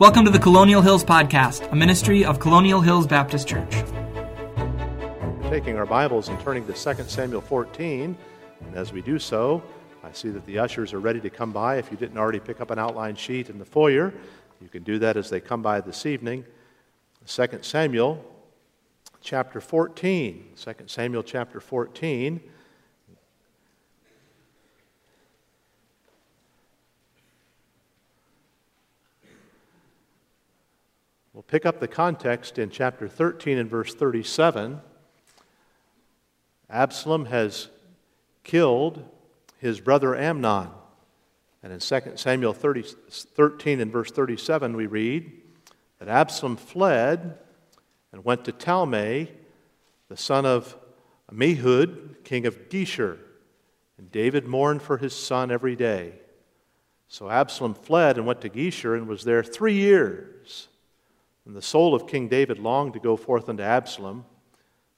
Welcome to the Colonial Hills Podcast, a ministry of Colonial Hills Baptist Church. Taking our Bibles and turning to 2 Samuel 14, and as we do so, I see that the ushers are ready to come by. If you didn't already pick up an outline sheet in the foyer, you can do that as they come by this evening. 2 Samuel chapter 14. 2 Samuel chapter 14. Pick up the context in chapter 13 and verse 37. Absalom has killed his brother Amnon. And in 2 Samuel 30, 13 and verse 37, we read that Absalom fled and went to Talmai, the son of Ammihud, king of Geshur. And David mourned for his son every day. So Absalom fled and went to Geshur and was there three years. And the soul of King David longed to go forth unto Absalom,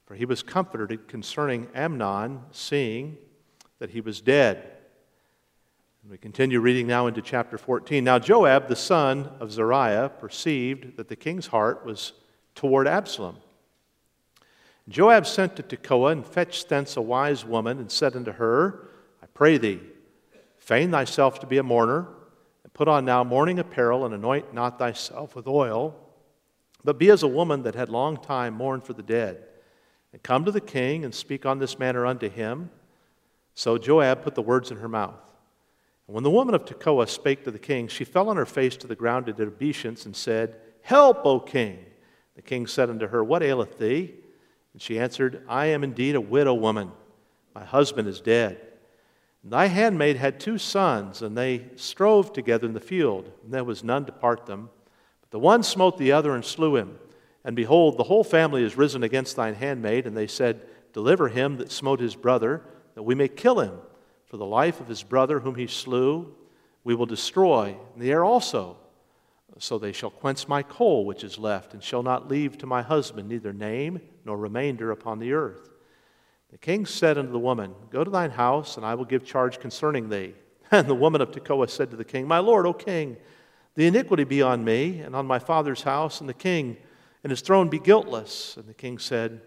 for he was comforted concerning Amnon, seeing that he was dead. And we continue reading now into chapter 14. Now Joab, the son of Zeruiah, perceived that the king's heart was toward Absalom. Joab sent to Tekoa and fetched thence a wise woman and said unto her, I pray thee, feign thyself to be a mourner, and put on now mourning apparel, and anoint not thyself with oil but be as a woman that had long time mourned for the dead, and come to the king and speak on this manner unto him. So Joab put the words in her mouth. And when the woman of Tekoa spake to the king, she fell on her face to the ground did obeisance and said, Help, O king! The king said unto her, What aileth thee? And she answered, I am indeed a widow woman. My husband is dead. And thy handmaid had two sons, and they strove together in the field, and there was none to part them. The one smote the other and slew him. And behold, the whole family is risen against thine handmaid. And they said, Deliver him that smote his brother, that we may kill him. For the life of his brother whom he slew, we will destroy, the heir also. So they shall quench my coal which is left, and shall not leave to my husband neither name nor remainder upon the earth. The king said unto the woman, Go to thine house, and I will give charge concerning thee. And the woman of Tekoa said to the king, My lord, O king, the iniquity be on me and on my father's house, and the king and his throne be guiltless. And the king said,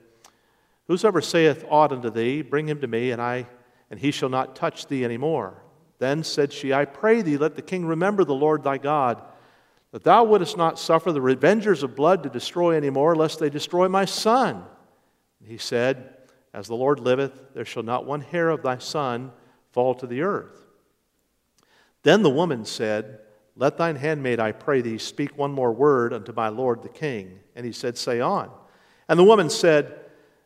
Whosoever saith aught unto thee, bring him to me, and I and he shall not touch thee any more. Then said she, I pray thee, let the king remember the Lord thy God, that thou wouldest not suffer the revengers of blood to destroy any more, lest they destroy my son. And he said, As the Lord liveth, there shall not one hair of thy son fall to the earth. Then the woman said, let thine handmaid, I pray thee, speak one more word unto my lord the king. And he said, Say on. And the woman said,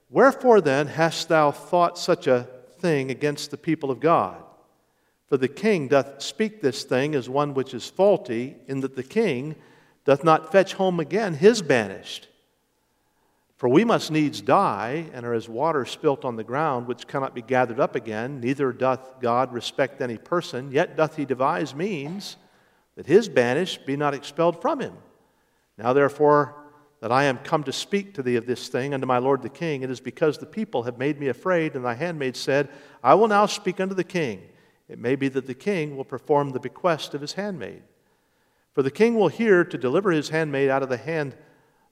Wherefore then hast thou thought such a thing against the people of God? For the king doth speak this thing as one which is faulty, in that the king doth not fetch home again his banished. For we must needs die, and are as water spilt on the ground, which cannot be gathered up again. Neither doth God respect any person, yet doth he devise means that his banished be not expelled from him. Now, therefore, that I am come to speak to thee of this thing unto my lord the king, it is because the people have made me afraid, and thy handmaid said, I will now speak unto the king. It may be that the king will perform the bequest of his handmaid. For the king will hear to deliver his handmaid out of the hand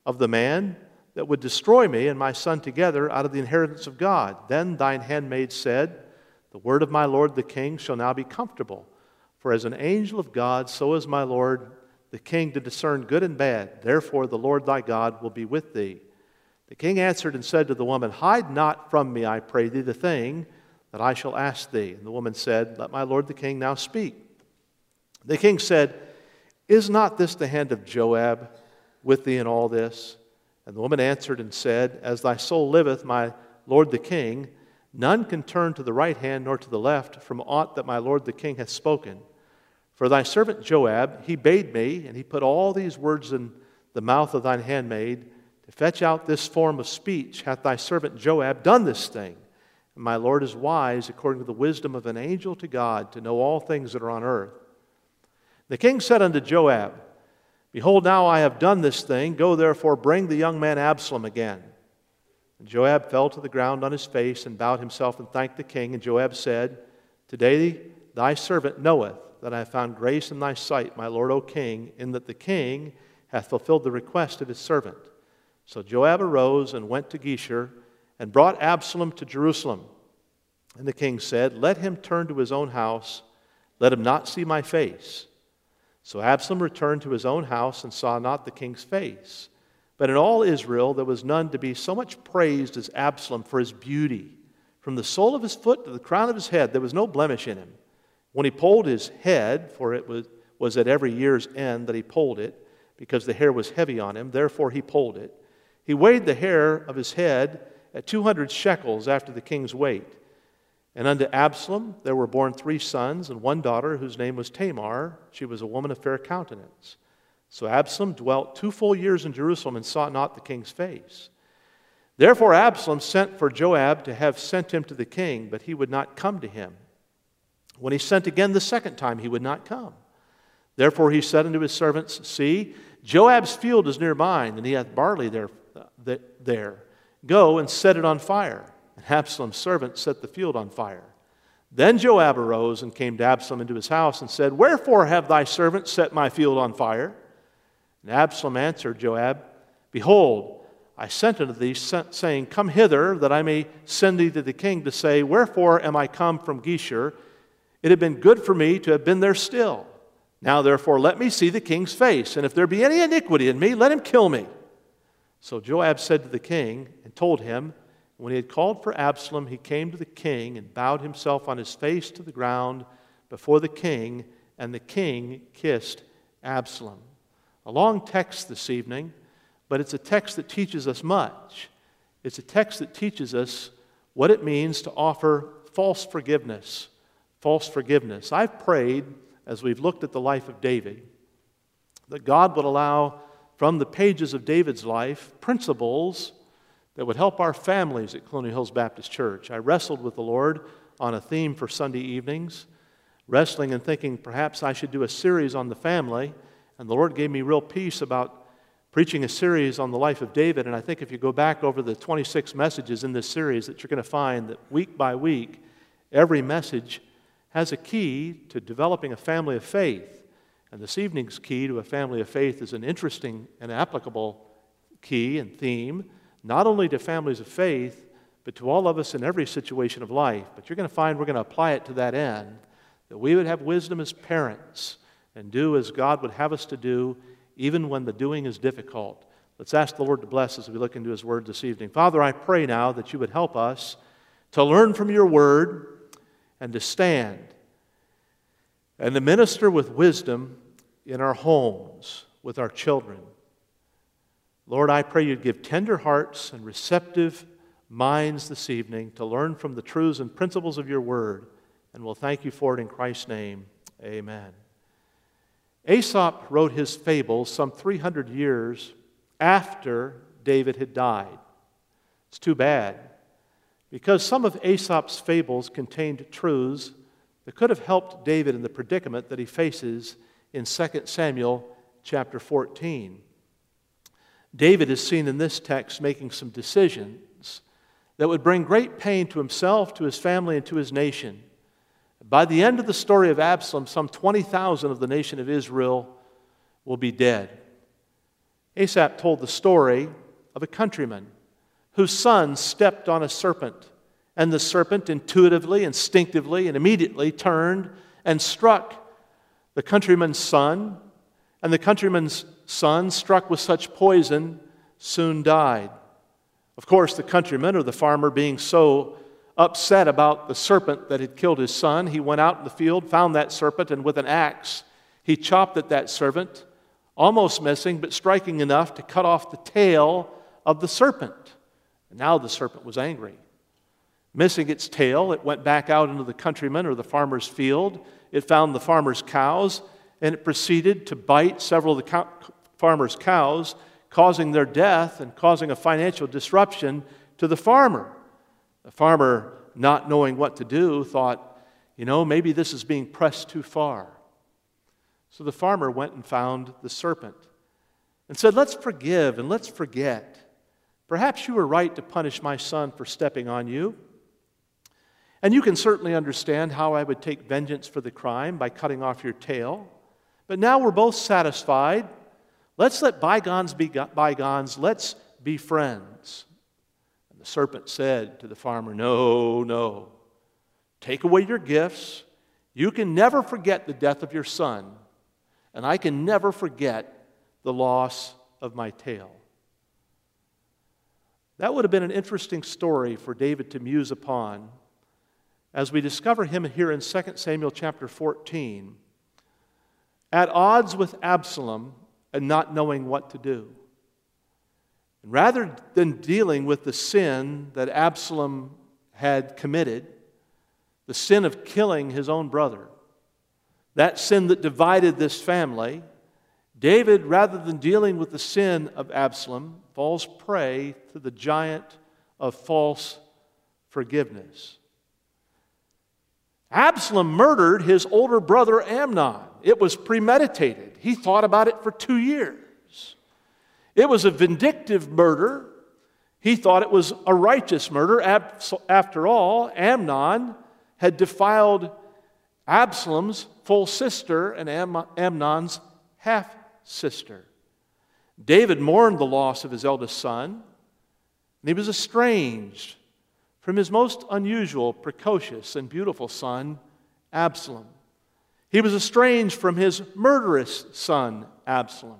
of the man that would destroy me and my son together out of the inheritance of God. Then thine handmaid said, The word of my lord the king shall now be comfortable. For as an angel of God, so is my Lord the king to discern good and bad. Therefore, the Lord thy God will be with thee. The king answered and said to the woman, Hide not from me, I pray thee, the thing that I shall ask thee. And the woman said, Let my lord the king now speak. The king said, Is not this the hand of Joab with thee in all this? And the woman answered and said, As thy soul liveth, my lord the king, none can turn to the right hand nor to the left from aught that my lord the king hath spoken. For thy servant Joab, he bade me, and he put all these words in the mouth of thine handmaid, to fetch out this form of speech, hath thy servant Joab done this thing. And my Lord is wise, according to the wisdom of an angel to God, to know all things that are on earth. The king said unto Joab, Behold, now I have done this thing. Go therefore, bring the young man Absalom again. And Joab fell to the ground on his face and bowed himself and thanked the king. And Joab said, Today thy servant knoweth that I have found grace in thy sight, my lord, O king, in that the king hath fulfilled the request of his servant. So Joab arose and went to Geshur and brought Absalom to Jerusalem. And the king said, Let him turn to his own house, let him not see my face. So Absalom returned to his own house and saw not the king's face. But in all Israel there was none to be so much praised as Absalom for his beauty. From the sole of his foot to the crown of his head, there was no blemish in him. When he polled his head, for it was, was at every year's end that he polled it, because the hair was heavy on him, therefore he polled it. He weighed the hair of his head at 200 shekels after the king's weight. And unto Absalom there were born three sons and one daughter, whose name was Tamar. She was a woman of fair countenance. So Absalom dwelt two full years in Jerusalem and sought not the king's face. Therefore Absalom sent for Joab to have sent him to the king, but he would not come to him. When he sent again the second time, he would not come. Therefore he said unto his servants, See, Joab's field is near mine, and he hath barley there. there. Go and set it on fire. And Absalom's servant set the field on fire. Then Joab arose and came to Absalom into his house and said, Wherefore have thy servant set my field on fire? And Absalom answered Joab, Behold, I sent unto thee, saying, Come hither, that I may send thee to the king to say, Wherefore am I come from Geshur? It had been good for me to have been there still. Now, therefore, let me see the king's face, and if there be any iniquity in me, let him kill me. So Joab said to the king and told him, when he had called for Absalom, he came to the king and bowed himself on his face to the ground before the king, and the king kissed Absalom. A long text this evening, but it's a text that teaches us much. It's a text that teaches us what it means to offer false forgiveness. False forgiveness. I've prayed as we've looked at the life of David that God would allow from the pages of David's life principles that would help our families at Colonial Hills Baptist Church. I wrestled with the Lord on a theme for Sunday evenings, wrestling and thinking perhaps I should do a series on the family. And the Lord gave me real peace about preaching a series on the life of David. And I think if you go back over the 26 messages in this series, that you're going to find that week by week, every message has a key to developing a family of faith. And this evening's key to a family of faith is an interesting and applicable key and theme not only to families of faith, but to all of us in every situation of life. But you're going to find we're going to apply it to that end, that we would have wisdom as parents and do as God would have us to do, even when the doing is difficult. Let's ask the Lord to bless us as we look into His Word this evening. Father, I pray now that you would help us to learn from your Word and to stand and to minister with wisdom in our homes, with our children. Lord, I pray you'd give tender hearts and receptive minds this evening to learn from the truths and principles of your word. And we'll thank you for it in Christ's name. Amen. Aesop wrote his fables some 300 years after David had died. It's too bad because some of Aesop's fables contained truths that could have helped David in the predicament that he faces in 2 Samuel chapter 14. David is seen in this text making some decisions that would bring great pain to himself, to his family, and to his nation. By the end of the story of Absalom, some 20,000 of the nation of Israel will be dead. Aesop told the story of a countryman whose son stepped on a serpent, and the serpent intuitively, instinctively, and immediately turned and struck the countryman's son, and the countryman's son, struck with such poison, soon died. Of course, the countryman or the farmer, being so upset about the serpent that had killed his son, he went out in the field, found that serpent, and with an axe, he chopped at that serpent, almost missing, but striking enough to cut off the tail of the serpent. And now the serpent was angry. Missing its tail, it went back out into the countryman or the farmer's field. It found the farmer's cows, and it proceeded to bite several of the farmer's cows, causing their death and causing a financial disruption to the farmer. The farmer, not knowing what to do, thought, you know, maybe this is being pressed too far. So the farmer went and found the serpent and said, Let's forgive and let's forget. Perhaps you were right to punish my son for stepping on you. And you can certainly understand how I would take vengeance for the crime by cutting off your tail. But now we're both satisfied. Let's let bygones be bygones. Let's be friends. Serpent said to the farmer, No, no. Take away your gifts. You can never forget the death of your son, and I can never forget the loss of my tail. That would have been an interesting story for David to muse upon as we discover him here in 2 Samuel chapter 14, at odds with Absalom and not knowing what to do. Rather than dealing with the sin that Absalom had committed, the sin of killing his own brother, that sin that divided this family, David, rather than dealing with the sin of Absalom, falls prey to the giant of false forgiveness. Absalom murdered his older brother Amnon. It was premeditated. He thought about it for two years. It was a vindictive murder. He thought it was a righteous murder. After all, Amnon had defiled Absalom's full sister and Amnon's half sister. David mourned the loss of his eldest son, and he was estranged from his most unusual, precocious, and beautiful son, Absalom. He was estranged from his murderous son, Absalom.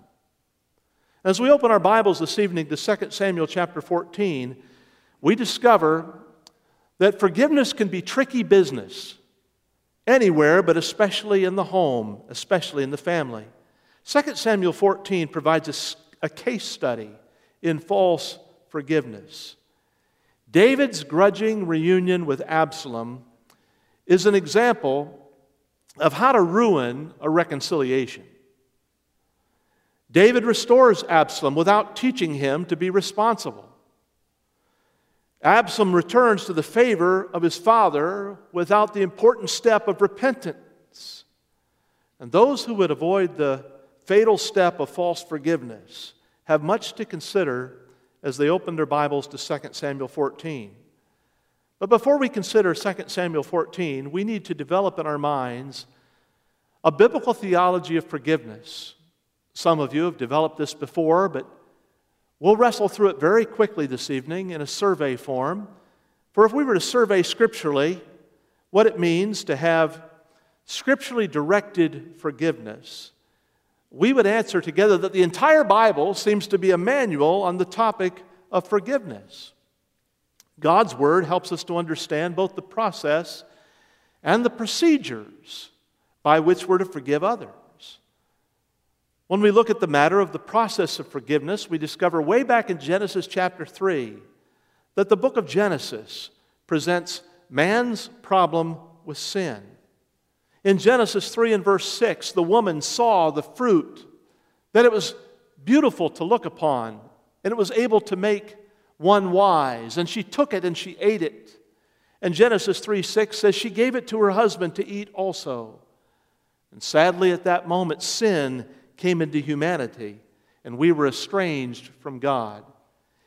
As we open our Bibles this evening to 2 Samuel chapter 14, we discover that forgiveness can be tricky business anywhere, but especially in the home, especially in the family. 2 Samuel 14 provides a, a case study in false forgiveness. David's grudging reunion with Absalom is an example of how to ruin a reconciliation. David restores Absalom without teaching him to be responsible. Absalom returns to the favor of his father without the important step of repentance. And those who would avoid the fatal step of false forgiveness have much to consider as they open their Bibles to 2 Samuel 14. But before we consider 2 Samuel 14, we need to develop in our minds a biblical theology of forgiveness. Some of you have developed this before, but we'll wrestle through it very quickly this evening in a survey form. For if we were to survey scripturally what it means to have scripturally directed forgiveness, we would answer together that the entire Bible seems to be a manual on the topic of forgiveness. God's Word helps us to understand both the process and the procedures by which we're to forgive others. When we look at the matter of the process of forgiveness, we discover way back in Genesis chapter 3 that the book of Genesis presents man's problem with sin. In Genesis 3 and verse 6, the woman saw the fruit, that it was beautiful to look upon, and it was able to make one wise. And she took it and she ate it. And Genesis 3 6 says she gave it to her husband to eat also. And sadly, at that moment, sin came into humanity, and we were estranged from God.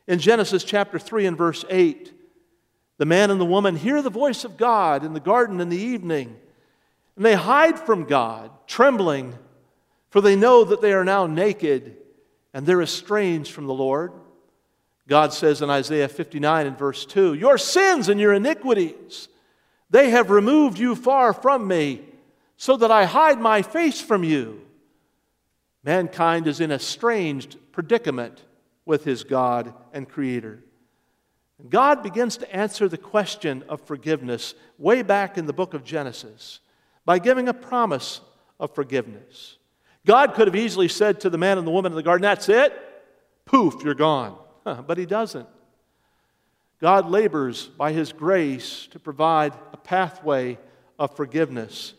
In Genesis chapter 3 and verse 8, the man and the woman hear the voice of God in the garden in the evening, and they hide from God, trembling, for they know that they are now naked and they're estranged from the Lord. God says in Isaiah 59 and verse 2 Your sins and your iniquities, they have removed you far from me, so that I hide my face from you. Mankind is in a strange predicament with his God and Creator. God begins to answer the question of forgiveness way back in the book of Genesis by giving a promise of forgiveness. God could have easily said to the man and the woman in the garden, That's it. Poof, you're gone. But he doesn't. God labors by his grace to provide a pathway of forgiveness.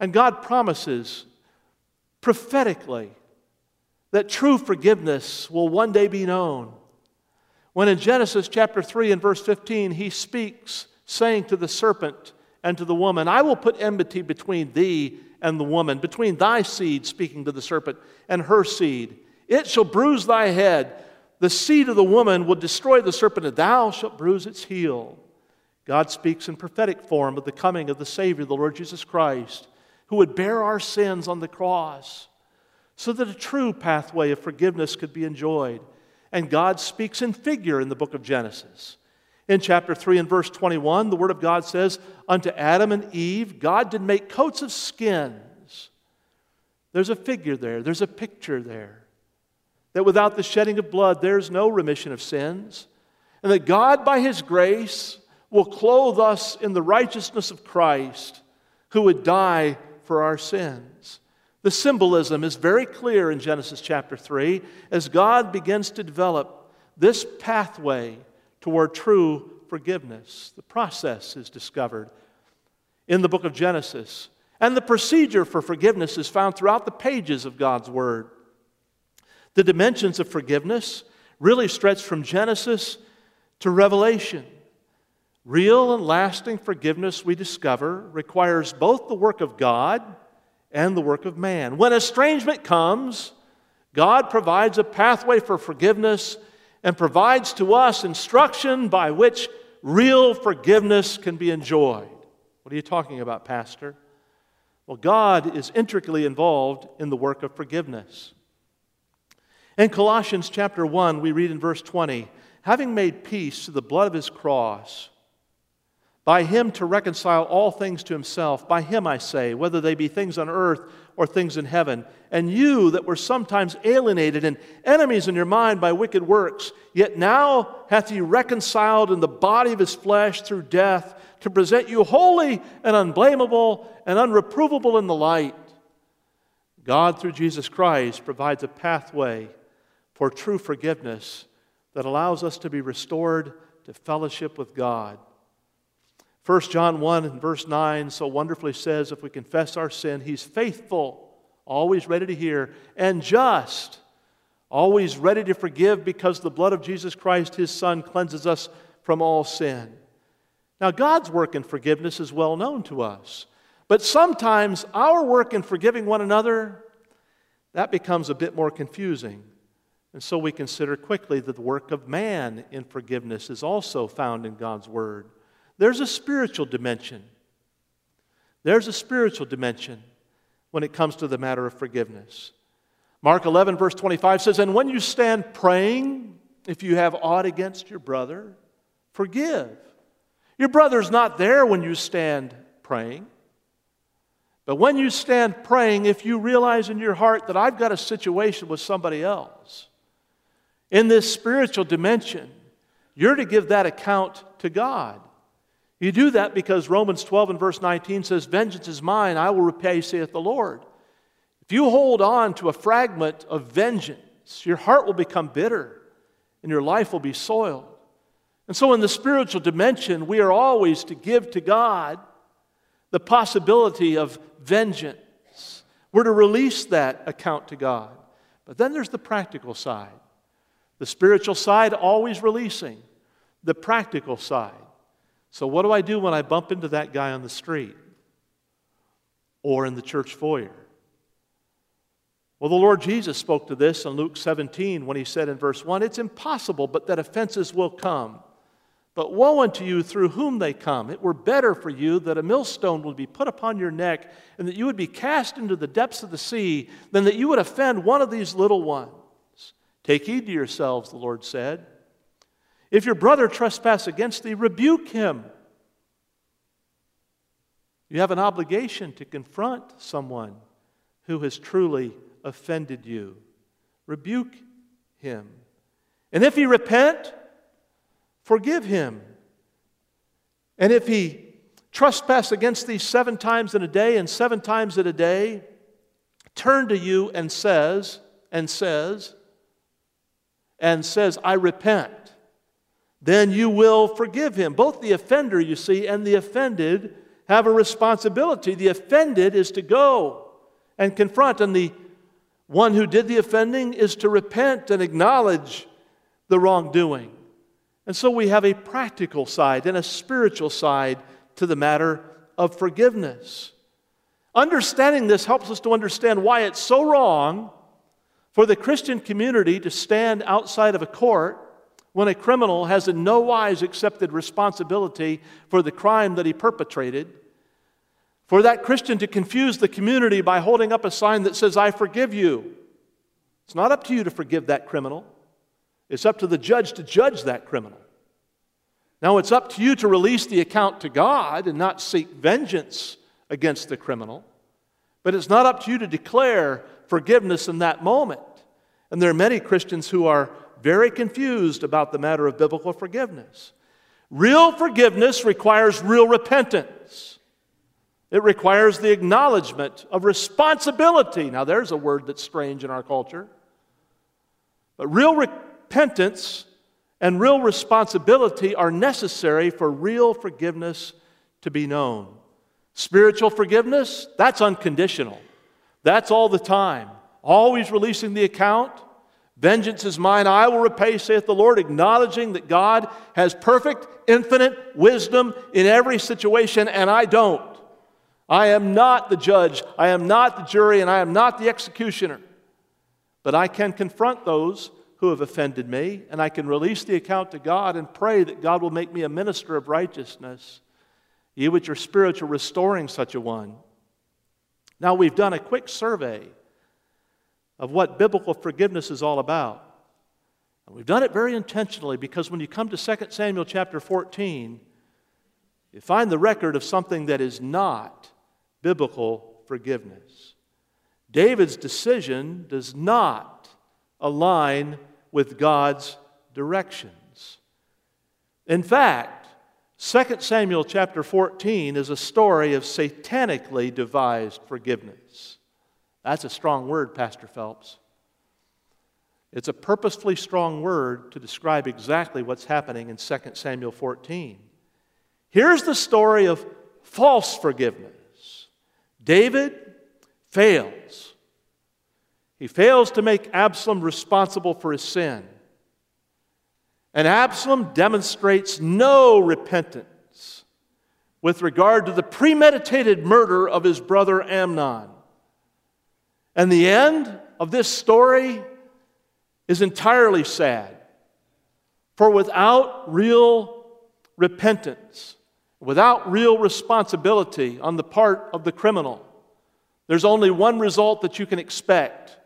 And God promises prophetically that true forgiveness will one day be known. When in Genesis chapter 3 and verse 15, he speaks, saying to the serpent and to the woman, I will put enmity between thee and the woman, between thy seed, speaking to the serpent, and her seed. It shall bruise thy head. The seed of the woman will destroy the serpent, and thou shalt bruise its heel. God speaks in prophetic form of the coming of the Savior, the Lord Jesus Christ, who would bear our sins on the cross so that a true pathway of forgiveness could be enjoyed. And God speaks in figure in the book of Genesis. In chapter 3 and verse 21, the Word of God says, Unto Adam and Eve, God did make coats of skins. There's a figure there, there's a picture there. That without the shedding of blood, there's no remission of sins. And that God, by His grace, will clothe us in the righteousness of Christ, who would die for our sins. The symbolism is very clear in Genesis chapter 3 as God begins to develop this pathway toward true forgiveness. The process is discovered in the book of Genesis, and the procedure for forgiveness is found throughout the pages of God's Word. The dimensions of forgiveness really stretch from Genesis to Revelation. Real and lasting forgiveness, we discover, requires both the work of God and the work of man. When estrangement comes, God provides a pathway for forgiveness and provides to us instruction by which real forgiveness can be enjoyed. What are you talking about, Pastor? Well, God is intricately involved in the work of forgiveness. In Colossians chapter 1, we read in verse 20, having made peace to the blood of his cross, by him to reconcile all things to himself. By him, I say, whether they be things on earth or things in heaven. And you that were sometimes alienated and enemies in your mind by wicked works, yet now hath he reconciled in the body of his flesh through death to present you holy and unblameable and unreprovable in the light. God, through Jesus Christ, provides a pathway for true forgiveness that allows us to be restored to fellowship with God. 1 John 1 and verse 9 so wonderfully says if we confess our sin, he's faithful, always ready to hear, and just, always ready to forgive because the blood of Jesus Christ, his Son, cleanses us from all sin. Now, God's work in forgiveness is well known to us, but sometimes our work in forgiving one another, that becomes a bit more confusing. And so we consider quickly that the work of man in forgiveness is also found in God's Word. There's a spiritual dimension. There's a spiritual dimension when it comes to the matter of forgiveness. Mark 11, verse 25 says, And when you stand praying, if you have aught against your brother, forgive. Your brother's not there when you stand praying. But when you stand praying, if you realize in your heart that I've got a situation with somebody else, in this spiritual dimension, you're to give that account to God. You do that because Romans 12 and verse 19 says, Vengeance is mine, I will repay, saith the Lord. If you hold on to a fragment of vengeance, your heart will become bitter and your life will be soiled. And so, in the spiritual dimension, we are always to give to God the possibility of vengeance. We're to release that account to God. But then there's the practical side. The spiritual side, always releasing. The practical side. So, what do I do when I bump into that guy on the street or in the church foyer? Well, the Lord Jesus spoke to this in Luke 17 when he said in verse 1 It's impossible but that offenses will come. But woe unto you through whom they come. It were better for you that a millstone would be put upon your neck and that you would be cast into the depths of the sea than that you would offend one of these little ones. Take heed to yourselves, the Lord said. If your brother trespass against thee, rebuke him. You have an obligation to confront someone who has truly offended you. Rebuke him. And if he repent, forgive him. And if he trespass against thee seven times in a day and seven times in a day, turn to you and says, and says, and says, I repent then you will forgive him. Both the offender, you see, and the offended have a responsibility. The offended is to go and confront, and the one who did the offending is to repent and acknowledge the wrongdoing. And so we have a practical side and a spiritual side to the matter of forgiveness. Understanding this helps us to understand why it's so wrong for the Christian community to stand outside of a court when a criminal has in no wise accepted responsibility for the crime that he perpetrated, for that Christian to confuse the community by holding up a sign that says, I forgive you, It's not up to you to forgive that criminal. It's up to the judge to judge that criminal. Now, it's up to you to release the account to God and not seek vengeance against the criminal. But it's not up to you to declare forgiveness in that moment. And there are many Christians who are very confused about the matter of biblical forgiveness. Real forgiveness requires real repentance. It requires the acknowledgement of responsibility. Now, there's a word that's strange in our culture. But real repentance and real responsibility are necessary for real forgiveness to be known. Spiritual forgiveness, that's unconditional. That's all the time. Always releasing the account. Vengeance is mine, I will repay, saith the Lord, acknowledging that God has perfect, infinite wisdom in every situation, and I don't. I am not the judge, I am not the jury, and I am not the executioner. But I can confront those who have offended me, and I can release the account to God and pray that God will make me a minister of righteousness, ye which are spiritual, restoring such a one. Now, we've done a quick survey of what biblical forgiveness is all about. And we've done it very intentionally because when you come to 2 Samuel chapter 14, you find the record of something that is not biblical forgiveness. David's decision does not align with God's directions. In fact, 2 Samuel chapter 14 is a story of satanically devised forgiveness. That's a strong word, Pastor Phelps. It's a purposefully strong word to describe exactly what's happening in 2 Samuel 14. Here's the story of false forgiveness David fails. He fails to make Absalom responsible for his sin. And Absalom demonstrates no repentance with regard to the premeditated murder of his brother Amnon. And the end of this story is entirely sad. For without real repentance, without real responsibility on the part of the criminal, there's only one result that you can expect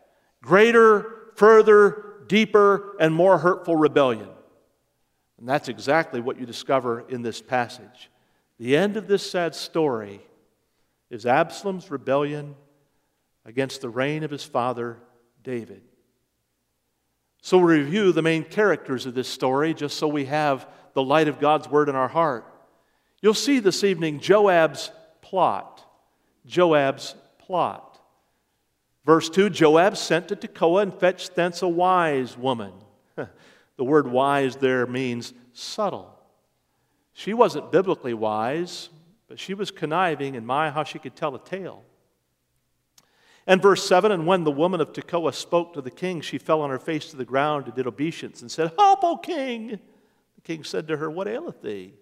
greater, further, deeper, and more hurtful rebellion. And that's exactly what you discover in this passage. The end of this sad story is Absalom's rebellion against the reign of his father, David. So we'll review the main characters of this story just so we have the light of God's word in our heart. You'll see this evening Joab's plot. Joab's plot. Verse 2 Joab sent to Tekoa and fetched thence a wise woman. the word wise there means subtle. She wasn't biblically wise, but she was conniving, and my, how she could tell a tale. And verse 7 And when the woman of Tekoa spoke to the king, she fell on her face to the ground and did obeisance and said, Help, O king! The king said to her, What aileth thee?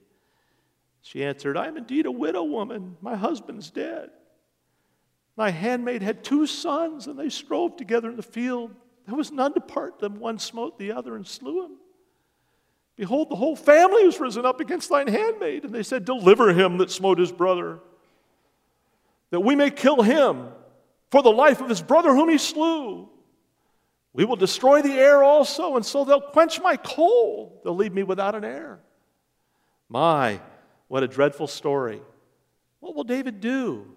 She answered, I am indeed a widow woman. My husband's dead. My handmaid had two sons, and they strove together in the field. There was none to part them. One smote the other and slew him. Behold, the whole family was risen up against thine handmaid. And they said, Deliver him that smote his brother, that we may kill him for the life of his brother whom he slew. We will destroy the heir also, and so they'll quench my coal. They'll leave me without an heir. My, what a dreadful story. What will David do?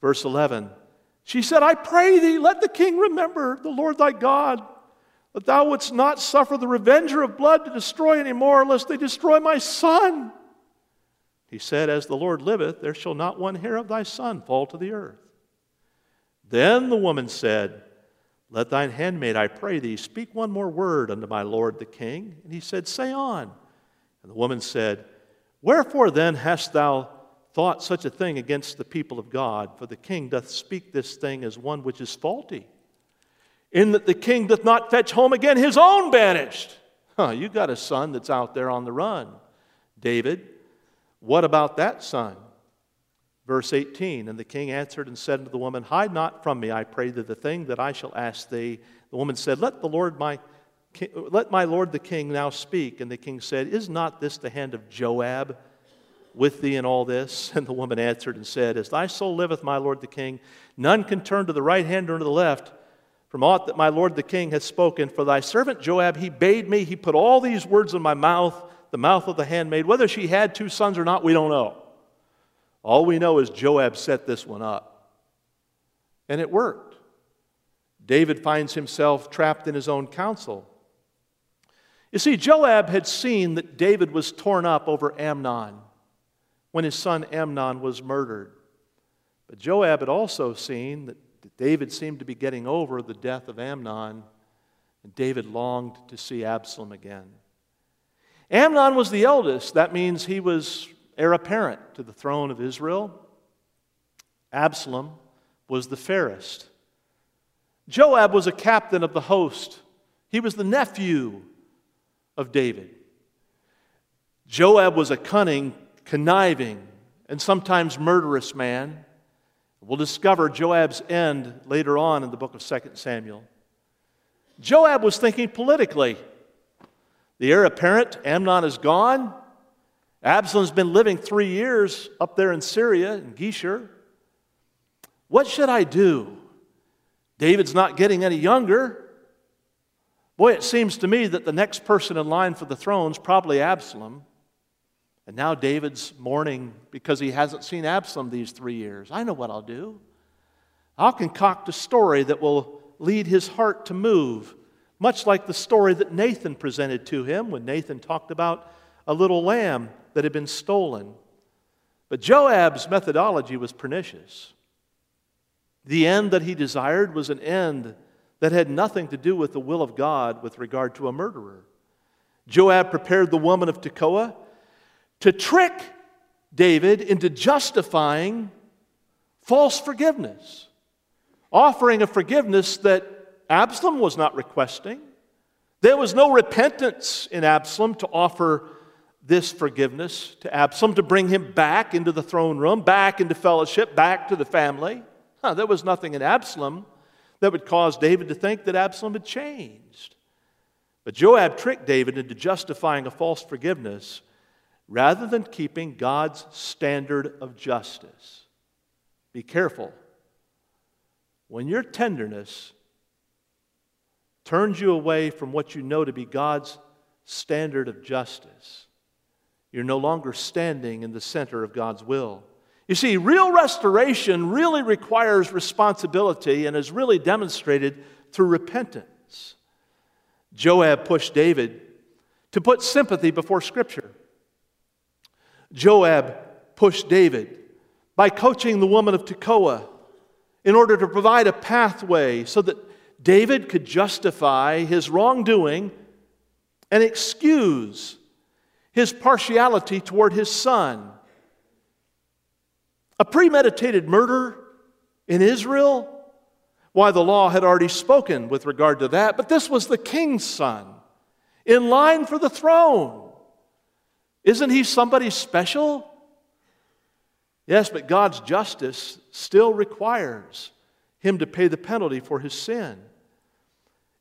Verse 11 She said, I pray thee, let the king remember the Lord thy God, that thou wouldst not suffer the revenger of blood to destroy any more, lest they destroy my son. He said, As the Lord liveth, there shall not one hair of thy son fall to the earth. Then the woman said, Let thine handmaid, I pray thee, speak one more word unto my lord the king. And he said, Say on. And the woman said, Wherefore then hast thou thought such a thing against the people of God, for the king doth speak this thing as one which is faulty, in that the king doth not fetch home again his own banished. Huh, you got a son that's out there on the run. David, what about that son? Verse 18 And the king answered and said unto the woman, Hide not from me, I pray thee, the thing that I shall ask thee. The woman said, Let the Lord my let my lord the king now speak. And the king said, Is not this the hand of Joab? with thee in all this? And the woman answered and said, As thy soul liveth, my lord the king, none can turn to the right hand or to the left from aught that my lord the king hath spoken. For thy servant Joab, he bade me, he put all these words in my mouth, the mouth of the handmaid. Whether she had two sons or not, we don't know. All we know is Joab set this one up. And it worked. David finds himself trapped in his own counsel. You see, Joab had seen that David was torn up over Amnon when his son Amnon was murdered. But Joab had also seen that David seemed to be getting over the death of Amnon, and David longed to see Absalom again. Amnon was the eldest. That means he was heir apparent to the throne of Israel. Absalom was the fairest. Joab was a captain of the host. He was the nephew of David. Joab was a cunning, conniving, and sometimes murderous man. We'll discover Joab's end later on in the book of 2 Samuel. Joab was thinking politically. The heir apparent, Amnon, is gone. Absalom's been living three years up there in Syria, in Geshur. What should I do? David's not getting any younger. Boy, it seems to me that the next person in line for the throne is probably Absalom. And now David's mourning because he hasn't seen Absalom these three years. I know what I'll do. I'll concoct a story that will lead his heart to move, much like the story that Nathan presented to him when Nathan talked about a little lamb that had been stolen. But Joab's methodology was pernicious. The end that he desired was an end that had nothing to do with the will of God with regard to a murderer. Joab prepared the woman of Tekoa to trick David into justifying false forgiveness, offering a forgiveness that Absalom was not requesting. There was no repentance in Absalom to offer this forgiveness to Absalom, to bring him back into the throne room, back into fellowship, back to the family. Huh, there was nothing in Absalom that would cause David to think that Absalom had changed. But Joab tricked David into justifying a false forgiveness rather than keeping God's standard of justice. Be careful. When your tenderness turns you away from what you know to be God's standard of justice, you're no longer standing in the center of God's will. You see, real restoration really requires responsibility and is really demonstrated through repentance. Joab pushed David to put sympathy before Scripture. Joab pushed David by coaching the woman of Tekoa in order to provide a pathway so that David could justify his wrongdoing and excuse his partiality toward his son. A premeditated murder in Israel? Why, the law had already spoken with regard to that, but this was the king's son in line for the throne. Isn't he somebody special? Yes, but God's justice still requires him to pay the penalty for his sin.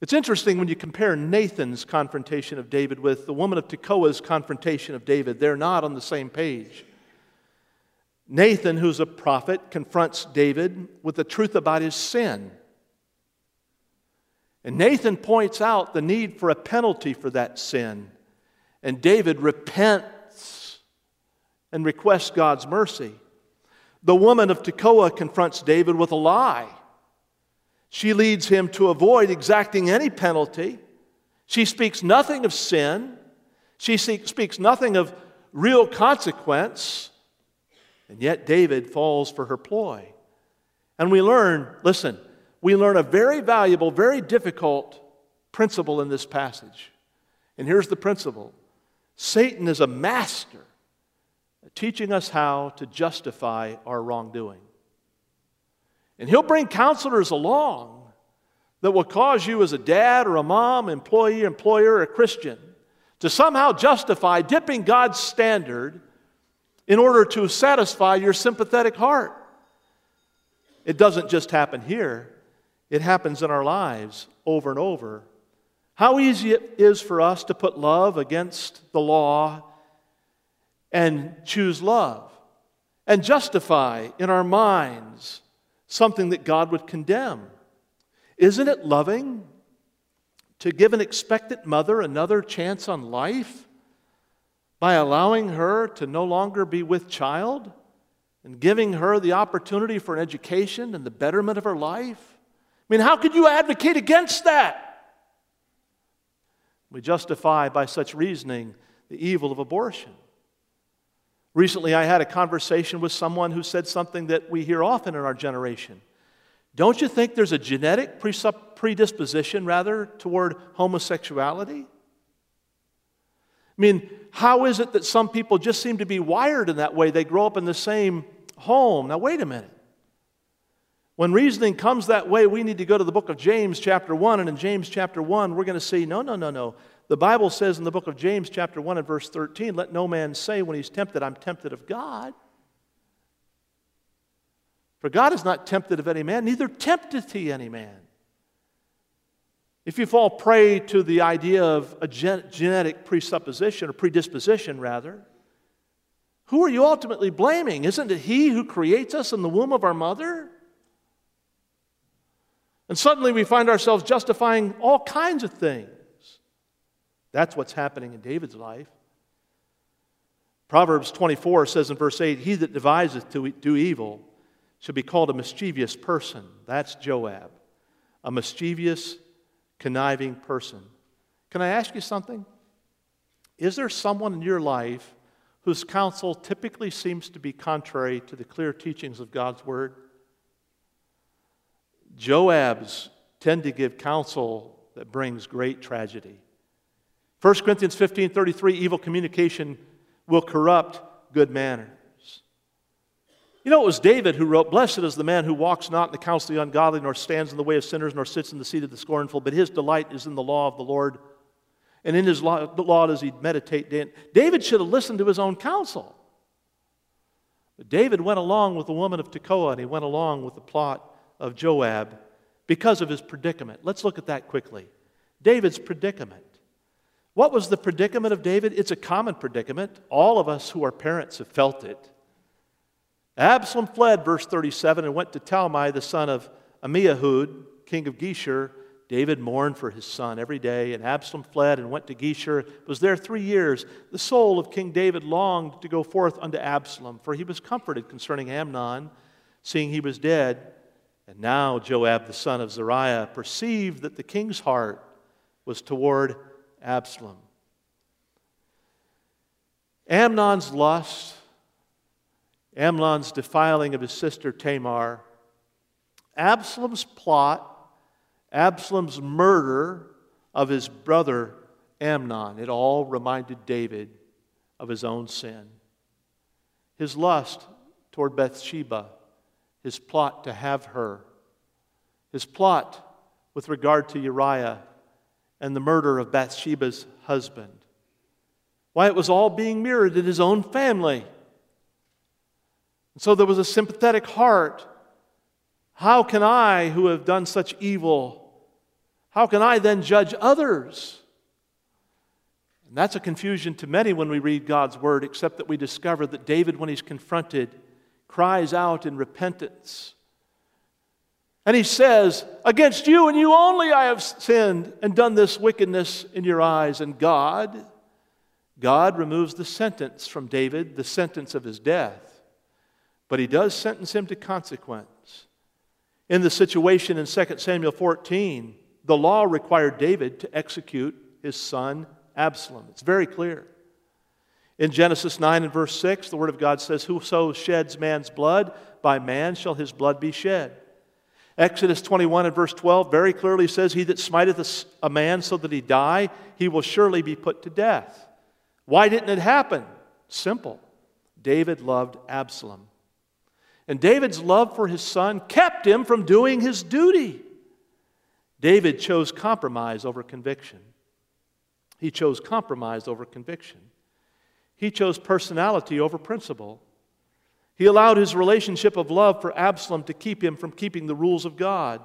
It's interesting when you compare Nathan's confrontation of David with the woman of Tekoa's confrontation of David, they're not on the same page. Nathan, who's a prophet, confronts David with the truth about his sin. And Nathan points out the need for a penalty for that sin. And David repents and requests God's mercy. The woman of Tekoa confronts David with a lie. She leads him to avoid exacting any penalty. She speaks nothing of sin. She speaks nothing of real consequence. And yet David falls for her ploy. And we learn, listen, we learn a very valuable, very difficult principle in this passage. And here's the principle Satan is a master teaching us how to justify our wrongdoing. And he'll bring counselors along that will cause you, as a dad or a mom, employee, employer, or Christian, to somehow justify dipping God's standard in order to satisfy your sympathetic heart. It doesn't just happen here, it happens in our lives over and over how easy it is for us to put love against the law and choose love and justify in our minds something that God would condemn. Isn't it loving to give an expectant mother another chance on life by allowing her to no longer be with child and giving her the opportunity for an education and the betterment of her life? I mean, how could you advocate against that? We justify by such reasoning the evil of abortion. Recently, I had a conversation with someone who said something that we hear often in our generation. Don't you think there's a genetic predisposition, rather, toward homosexuality? I mean, how is it that some people just seem to be wired in that way? They grow up in the same home. Now, wait a minute. When reasoning comes that way, we need to go to the book of James, chapter 1. And in James, chapter 1, we're going to see no, no, no, no. The Bible says in the book of James, chapter 1 and verse 13, let no man say when he's tempted, I'm tempted of God. For God is not tempted of any man, neither tempteth he any man. If you fall prey to the idea of a gen- genetic presupposition, or predisposition rather, who are you ultimately blaming? Isn't it He who creates us in the womb of our mother? And suddenly we find ourselves justifying all kinds of things. That's what's happening in David's life. Proverbs 24 says in verse 8, He that deviseth to do evil shall be called a mischievous person. That's Joab, a mischievous, conniving person. Can I ask you something? Is there someone in your life whose counsel typically seems to be contrary to the clear teachings of God's Word? Joab's tend to give counsel that brings great tragedy. 1 Corinthians 15 33, evil communication will corrupt good manners. You know, it was David who wrote, Blessed is the man who walks not in the counsel of the ungodly, nor stands in the way of sinners, nor sits in the seat of the scornful, but his delight is in the law of the Lord. And in his law, law does he meditate. David should have listened to his own counsel. But David went along with the woman of Tekoa, and he went along with the plot of Joab because of his predicament. Let's look at that quickly. David's predicament. What was the predicament of David? It's a common predicament. All of us who are parents have felt it. Absalom fled, verse 37, and went to Talmai, the son of Ammihud, king of Geshur. David mourned for his son every day, and Absalom fled and went to Geshur. Was there three years. The soul of King David longed to go forth unto Absalom, for he was comforted concerning Amnon, seeing he was dead. And now Joab, the son of Zeruiah, perceived that the king's heart was toward Absalom. Amnon's lust Amnon's defiling of his sister Tamar, Absalom's plot, Absalom's murder of his brother Amnon. It all reminded David of his own sin. His lust toward Bathsheba, his plot to have her, his plot with regard to Uriah and the murder of Bathsheba's husband. Why, it was all being mirrored in his own family. And so there was a sympathetic heart. How can I, who have done such evil, how can I then judge others? And that's a confusion to many when we read God's word, except that we discover that David, when he's confronted, cries out in repentance. And he says, Against you and you only I have sinned and done this wickedness in your eyes. And God, God removes the sentence from David, the sentence of his death. But he does sentence him to consequence. In the situation in 2 Samuel 14, the law required David to execute his son Absalom. It's very clear. In Genesis 9 and verse 6, the Word of God says, Whoso sheds man's blood, by man shall his blood be shed. Exodus 21 and verse 12 very clearly says, He that smiteth a man so that he die, he will surely be put to death. Why didn't it happen? Simple. David loved Absalom. And David's love for his son kept him from doing his duty. David chose compromise over conviction. He chose compromise over conviction. He chose personality over principle. He allowed his relationship of love for Absalom to keep him from keeping the rules of God.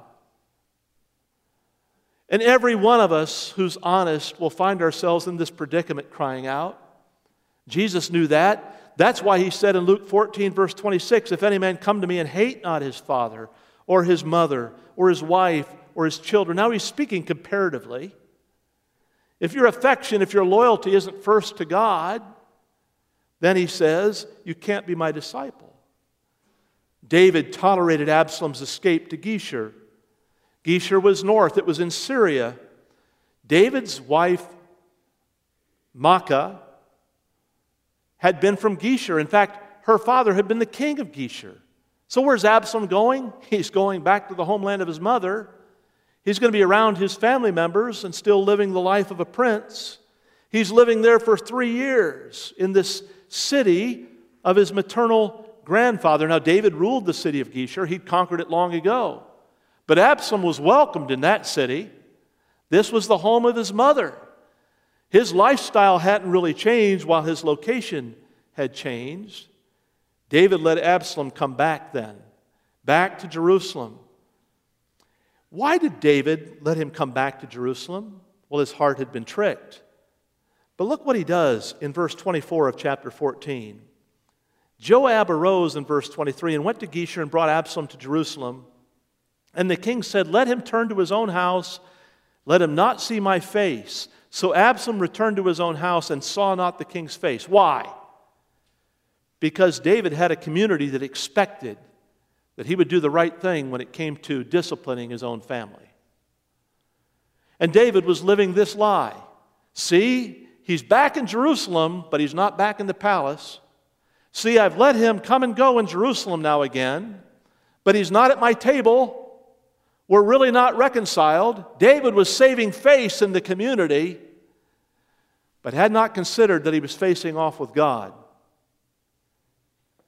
And every one of us who's honest will find ourselves in this predicament crying out. Jesus knew that. That's why he said in Luke 14, verse 26, If any man come to me and hate not his father, or his mother, or his wife, or his children. Now he's speaking comparatively. If your affection, if your loyalty isn't first to God, then he says, you can't be my disciple. David tolerated Absalom's escape to Geshur. Geshur was north, it was in Syria. David's wife, Maacah, had been from Geshur. In fact, her father had been the king of Geshur. So, where's Absalom going? He's going back to the homeland of his mother. He's going to be around his family members and still living the life of a prince. He's living there for three years in this city of his maternal grandfather. Now, David ruled the city of Geshur, he'd conquered it long ago. But Absalom was welcomed in that city. This was the home of his mother. His lifestyle hadn't really changed while his location had changed. David let Absalom come back then, back to Jerusalem. Why did David let him come back to Jerusalem? Well, his heart had been tricked. But look what he does in verse 24 of chapter 14. Joab arose in verse 23 and went to Geshur and brought Absalom to Jerusalem. And the king said, Let him turn to his own house, let him not see my face. So Absalom returned to his own house and saw not the king's face. Why? Because David had a community that expected that he would do the right thing when it came to disciplining his own family. And David was living this lie. See, he's back in Jerusalem, but he's not back in the palace. See, I've let him come and go in Jerusalem now again, but he's not at my table. We're really not reconciled. David was saving face in the community, but had not considered that he was facing off with God.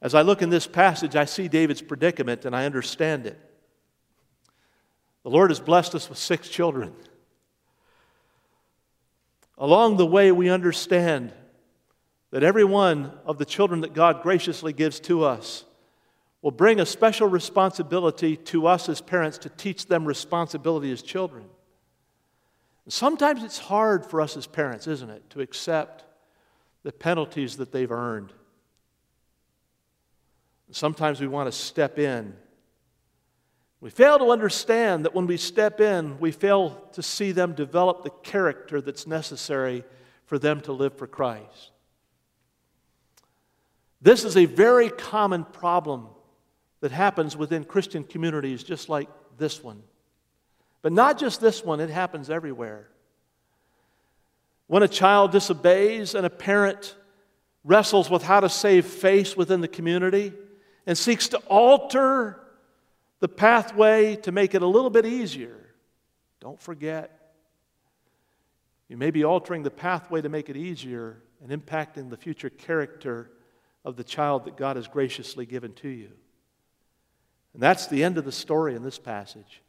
As I look in this passage, I see David's predicament and I understand it. The Lord has blessed us with six children. Along the way, we understand that every one of the children that God graciously gives to us will bring a special responsibility to us as parents to teach them responsibility as children. Sometimes it's hard for us as parents, isn't it, to accept the penalties that they've earned. Sometimes we want to step in. We fail to understand that when we step in, we fail to see them develop the character that's necessary for them to live for Christ. This is a very common problem that happens within Christian communities, just like this one. But not just this one, it happens everywhere. When a child disobeys and a parent wrestles with how to save face within the community, and seeks to alter the pathway to make it a little bit easier. Don't forget, you may be altering the pathway to make it easier and impacting the future character of the child that God has graciously given to you. And that's the end of the story in this passage.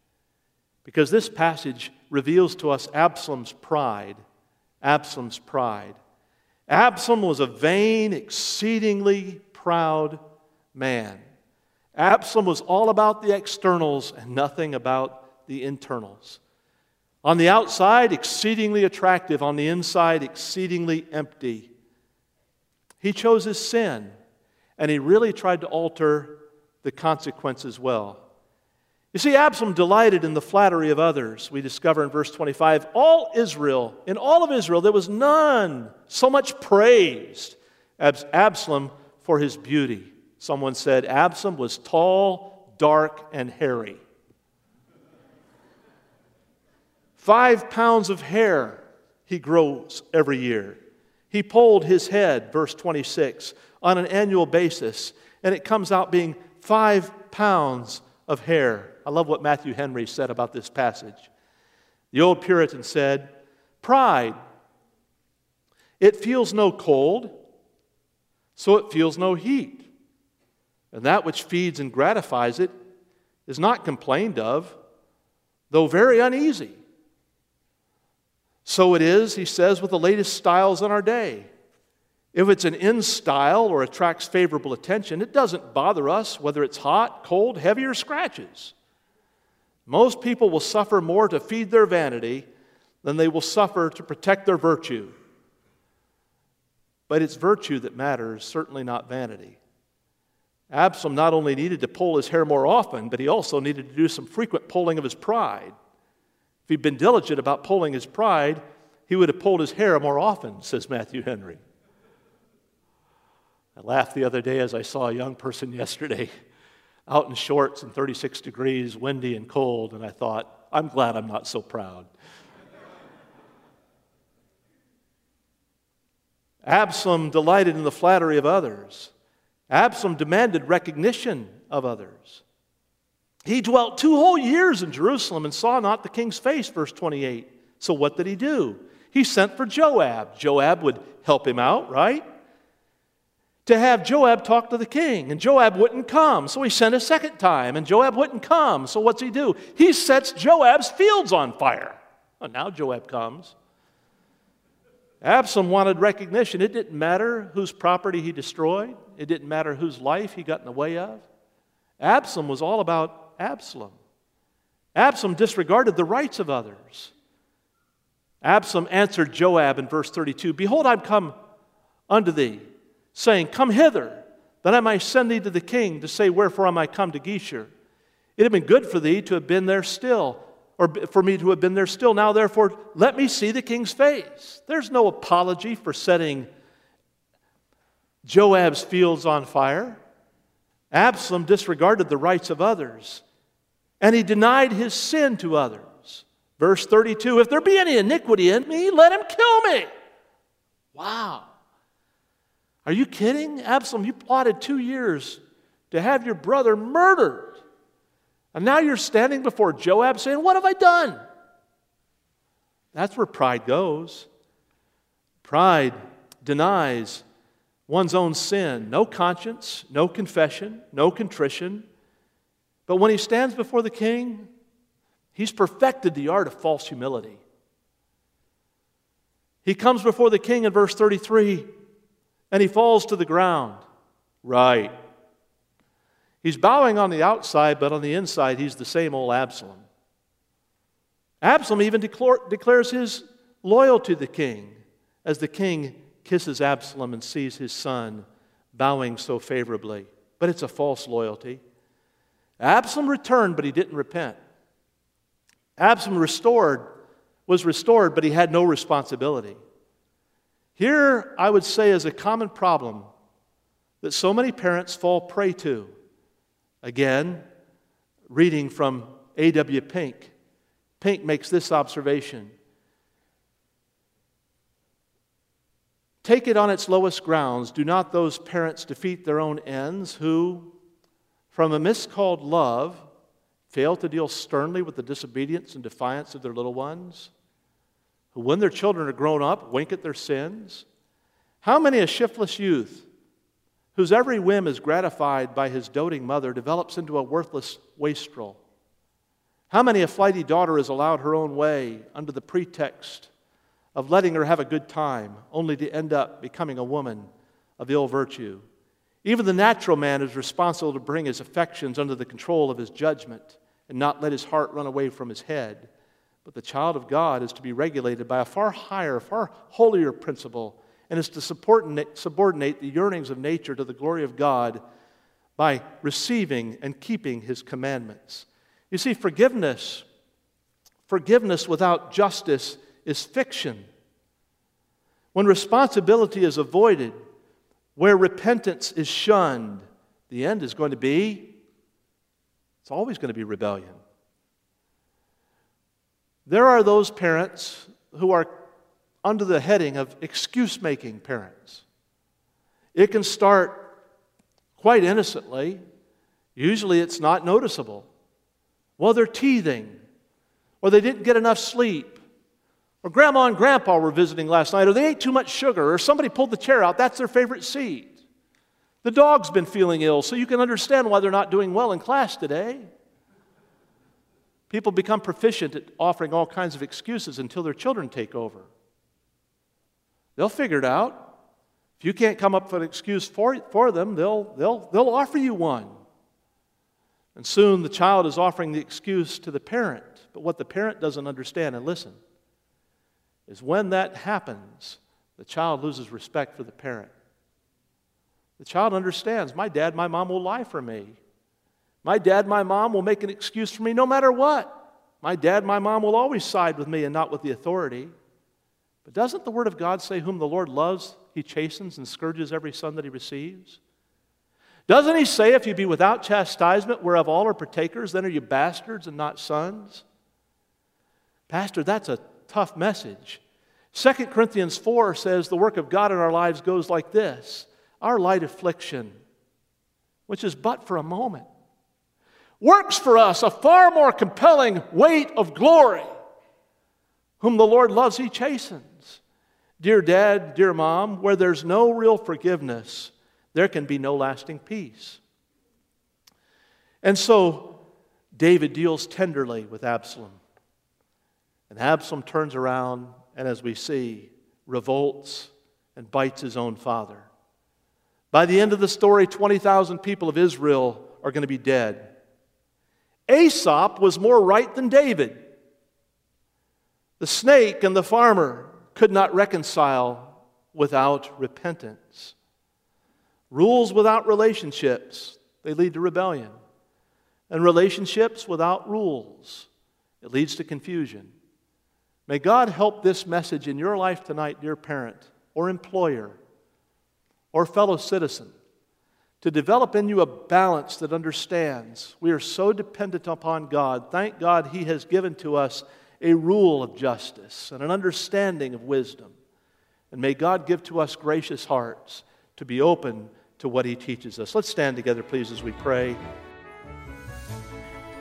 Because this passage reveals to us Absalom's pride. Absalom's pride. Absalom was a vain, exceedingly proud man. Absalom was all about the externals and nothing about the internals. On the outside, exceedingly attractive, on the inside, exceedingly empty. He chose his sin, and he really tried to alter the consequences well. You see, Absalom delighted in the flattery of others. We discover in verse 25 all Israel, in all of Israel, there was none so much praised as Absalom for his beauty. Someone said Absalom was tall, dark, and hairy. Five pounds of hair he grows every year. He polled his head, verse 26, on an annual basis, and it comes out being five pounds of hair. I love what Matthew Henry said about this passage. The old Puritan said, Pride, it feels no cold, so it feels no heat. And that which feeds and gratifies it is not complained of, though very uneasy. So it is, he says, with the latest styles in our day. If it's an in style or attracts favorable attention, it doesn't bother us whether it's hot, cold, heavy, or scratches. Most people will suffer more to feed their vanity than they will suffer to protect their virtue. But it's virtue that matters, certainly not vanity. Absalom not only needed to pull his hair more often, but he also needed to do some frequent pulling of his pride. If he'd been diligent about pulling his pride, he would have pulled his hair more often, says Matthew Henry. I laughed the other day as I saw a young person yesterday out in shorts and 36 degrees, windy and cold, and I thought, I'm glad I'm not so proud. Absalom delighted in the flattery of others. Absalom demanded recognition of others. He dwelt two whole years in Jerusalem and saw not the king's face, verse 28. So what did he do? He sent for Joab. Joab would help him out, right? To have Joab talk to the king, and Joab wouldn't come. So he sent a second time, and Joab wouldn't come. So what's he do? He sets Joab's fields on fire. Well, now Joab comes. Absalom wanted recognition. It didn't matter whose property he destroyed, it didn't matter whose life he got in the way of. Absalom was all about Absalom. Absalom disregarded the rights of others. Absalom answered Joab in verse 32 Behold, I've come unto thee, saying, Come hither, that I might send thee to the king to say, Wherefore am I come to Geshur? It had been good for thee to have been there still or for me to have been there still. Now, therefore, let me see the king's face. There's no apology for setting Joab's fields on fire. Absalom disregarded the rights of others, and he denied his sin to others. Verse 32 If there be any iniquity in me, let him kill me. Wow. Are you kidding? Absalom, you plotted two years to have your brother murdered. And now you're standing before Joab saying, What have I done? That's where pride goes. Pride denies one's own sin, no conscience, no confession, no contrition. But when he stands before the king, he's perfected the art of false humility. He comes before the king in verse 33 and he falls to the ground. Right. He's bowing on the outside, but on the inside, he's the same old Absalom. Absalom even declares his loyalty to the king as the king kisses Absalom and sees his son bowing so favorably. But it's a false loyalty. Absalom returned, but he didn't repent. Absalom restored, was restored, but he had no responsibility. Here, I would say, is a common problem that so many parents fall prey to. Again, reading from A.W. Pink. Pink makes this observation Take it on its lowest grounds. Do not those parents defeat their own ends who, from a miscalled love, fail to deal sternly with the disobedience and defiance of their little ones? Who, when their children are grown up, wink at their sins? How many a shiftless youth whose every whim is gratified by his doting mother, develops into a worthless wastrel? How many a flighty daughter is allowed her own way under the pretext of letting her have a good time, only to end up becoming a woman of ill virtue? Even the natural man is responsible to bring his affections under the control of his judgment and not let his heart run away from his head. But the child of God is to be regulated by a far higher, far holier principle and is to subordinate the yearnings of nature to the glory of God by receiving and keeping his commandments. You see, forgiveness, forgiveness without justice is fiction. When responsibility is avoided, where repentance is shunned, the end is going to be, it's always going to be rebellion. There are those parents who are under the heading of excuse making parents. It can start quite innocently. Usually it's not noticeable. Well, they're teething, or they didn't get enough sleep, or grandma and grandpa were visiting last night, or they ate too much sugar, or somebody pulled the chair out. That's their favorite seat. The dog's been feeling ill, so you can understand why they're not doing well in class today. People become proficient at offering all kinds of excuses until their children take over. They'll figure it out. If you can't come up with an excuse for, for them, they'll, they'll, they'll offer you one. And soon the child is offering the excuse to the parent. But what the parent doesn't understand, and listen, is when that happens, the child loses respect for the parent. The child understands my dad, my mom will lie for me. My dad, my mom will make an excuse for me no matter what. My dad, my mom will always side with me and not with the authority. But doesn't the Word of God say, Whom the Lord loves, he chastens and scourges every son that he receives? Doesn't he say, If you be without chastisement, whereof all are partakers, then are you bastards and not sons? Pastor, that's a tough message. 2 Corinthians 4 says the work of God in our lives goes like this Our light affliction, which is but for a moment, works for us a far more compelling weight of glory. Whom the Lord loves, he chastens. Dear dad, dear mom, where there's no real forgiveness, there can be no lasting peace. And so David deals tenderly with Absalom. And Absalom turns around and, as we see, revolts and bites his own father. By the end of the story, 20,000 people of Israel are going to be dead. Aesop was more right than David. The snake and the farmer could not reconcile without repentance. Rules without relationships, they lead to rebellion. And relationships without rules, it leads to confusion. May God help this message in your life tonight, dear parent, or employer, or fellow citizen, to develop in you a balance that understands we are so dependent upon God. Thank God He has given to us a rule of justice and an understanding of wisdom. And may God give to us gracious hearts to be open to what He teaches us. Let's stand together, please, as we pray.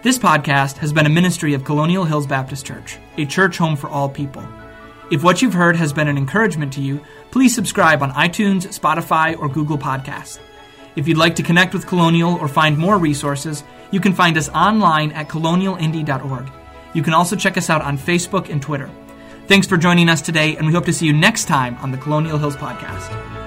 This podcast has been a ministry of Colonial Hills Baptist Church, a church home for all people. If what you've heard has been an encouragement to you, please subscribe on iTunes, Spotify, or Google Podcasts. If you'd like to connect with Colonial or find more resources, you can find us online at colonialindy.org. You can also check us out on Facebook and Twitter. Thanks for joining us today, and we hope to see you next time on the Colonial Hills Podcast.